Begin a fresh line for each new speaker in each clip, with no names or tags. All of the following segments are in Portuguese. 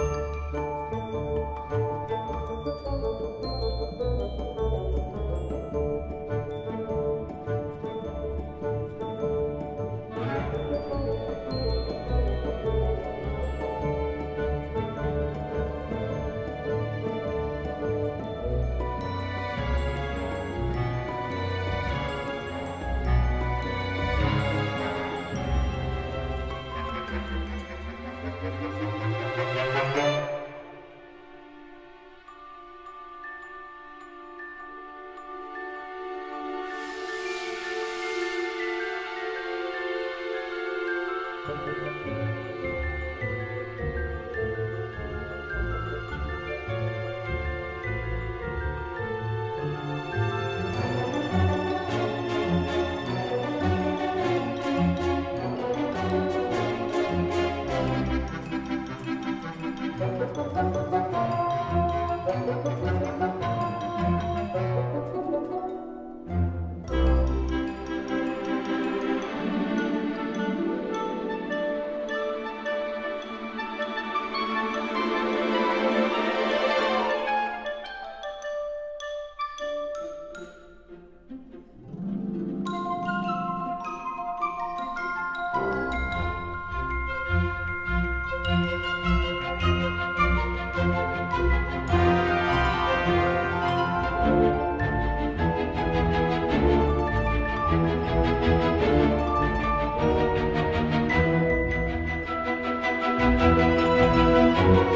thank you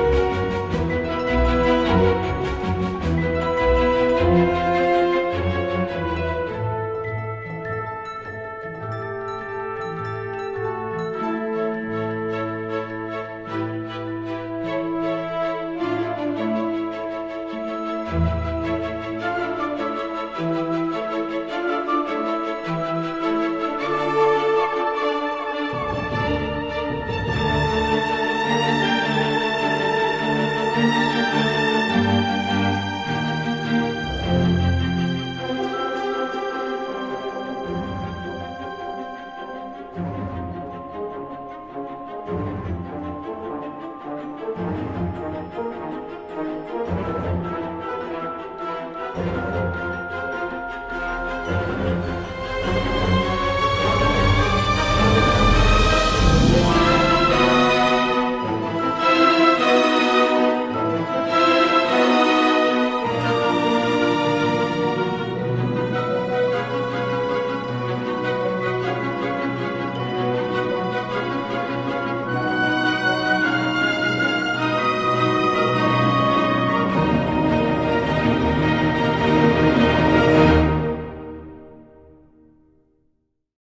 Música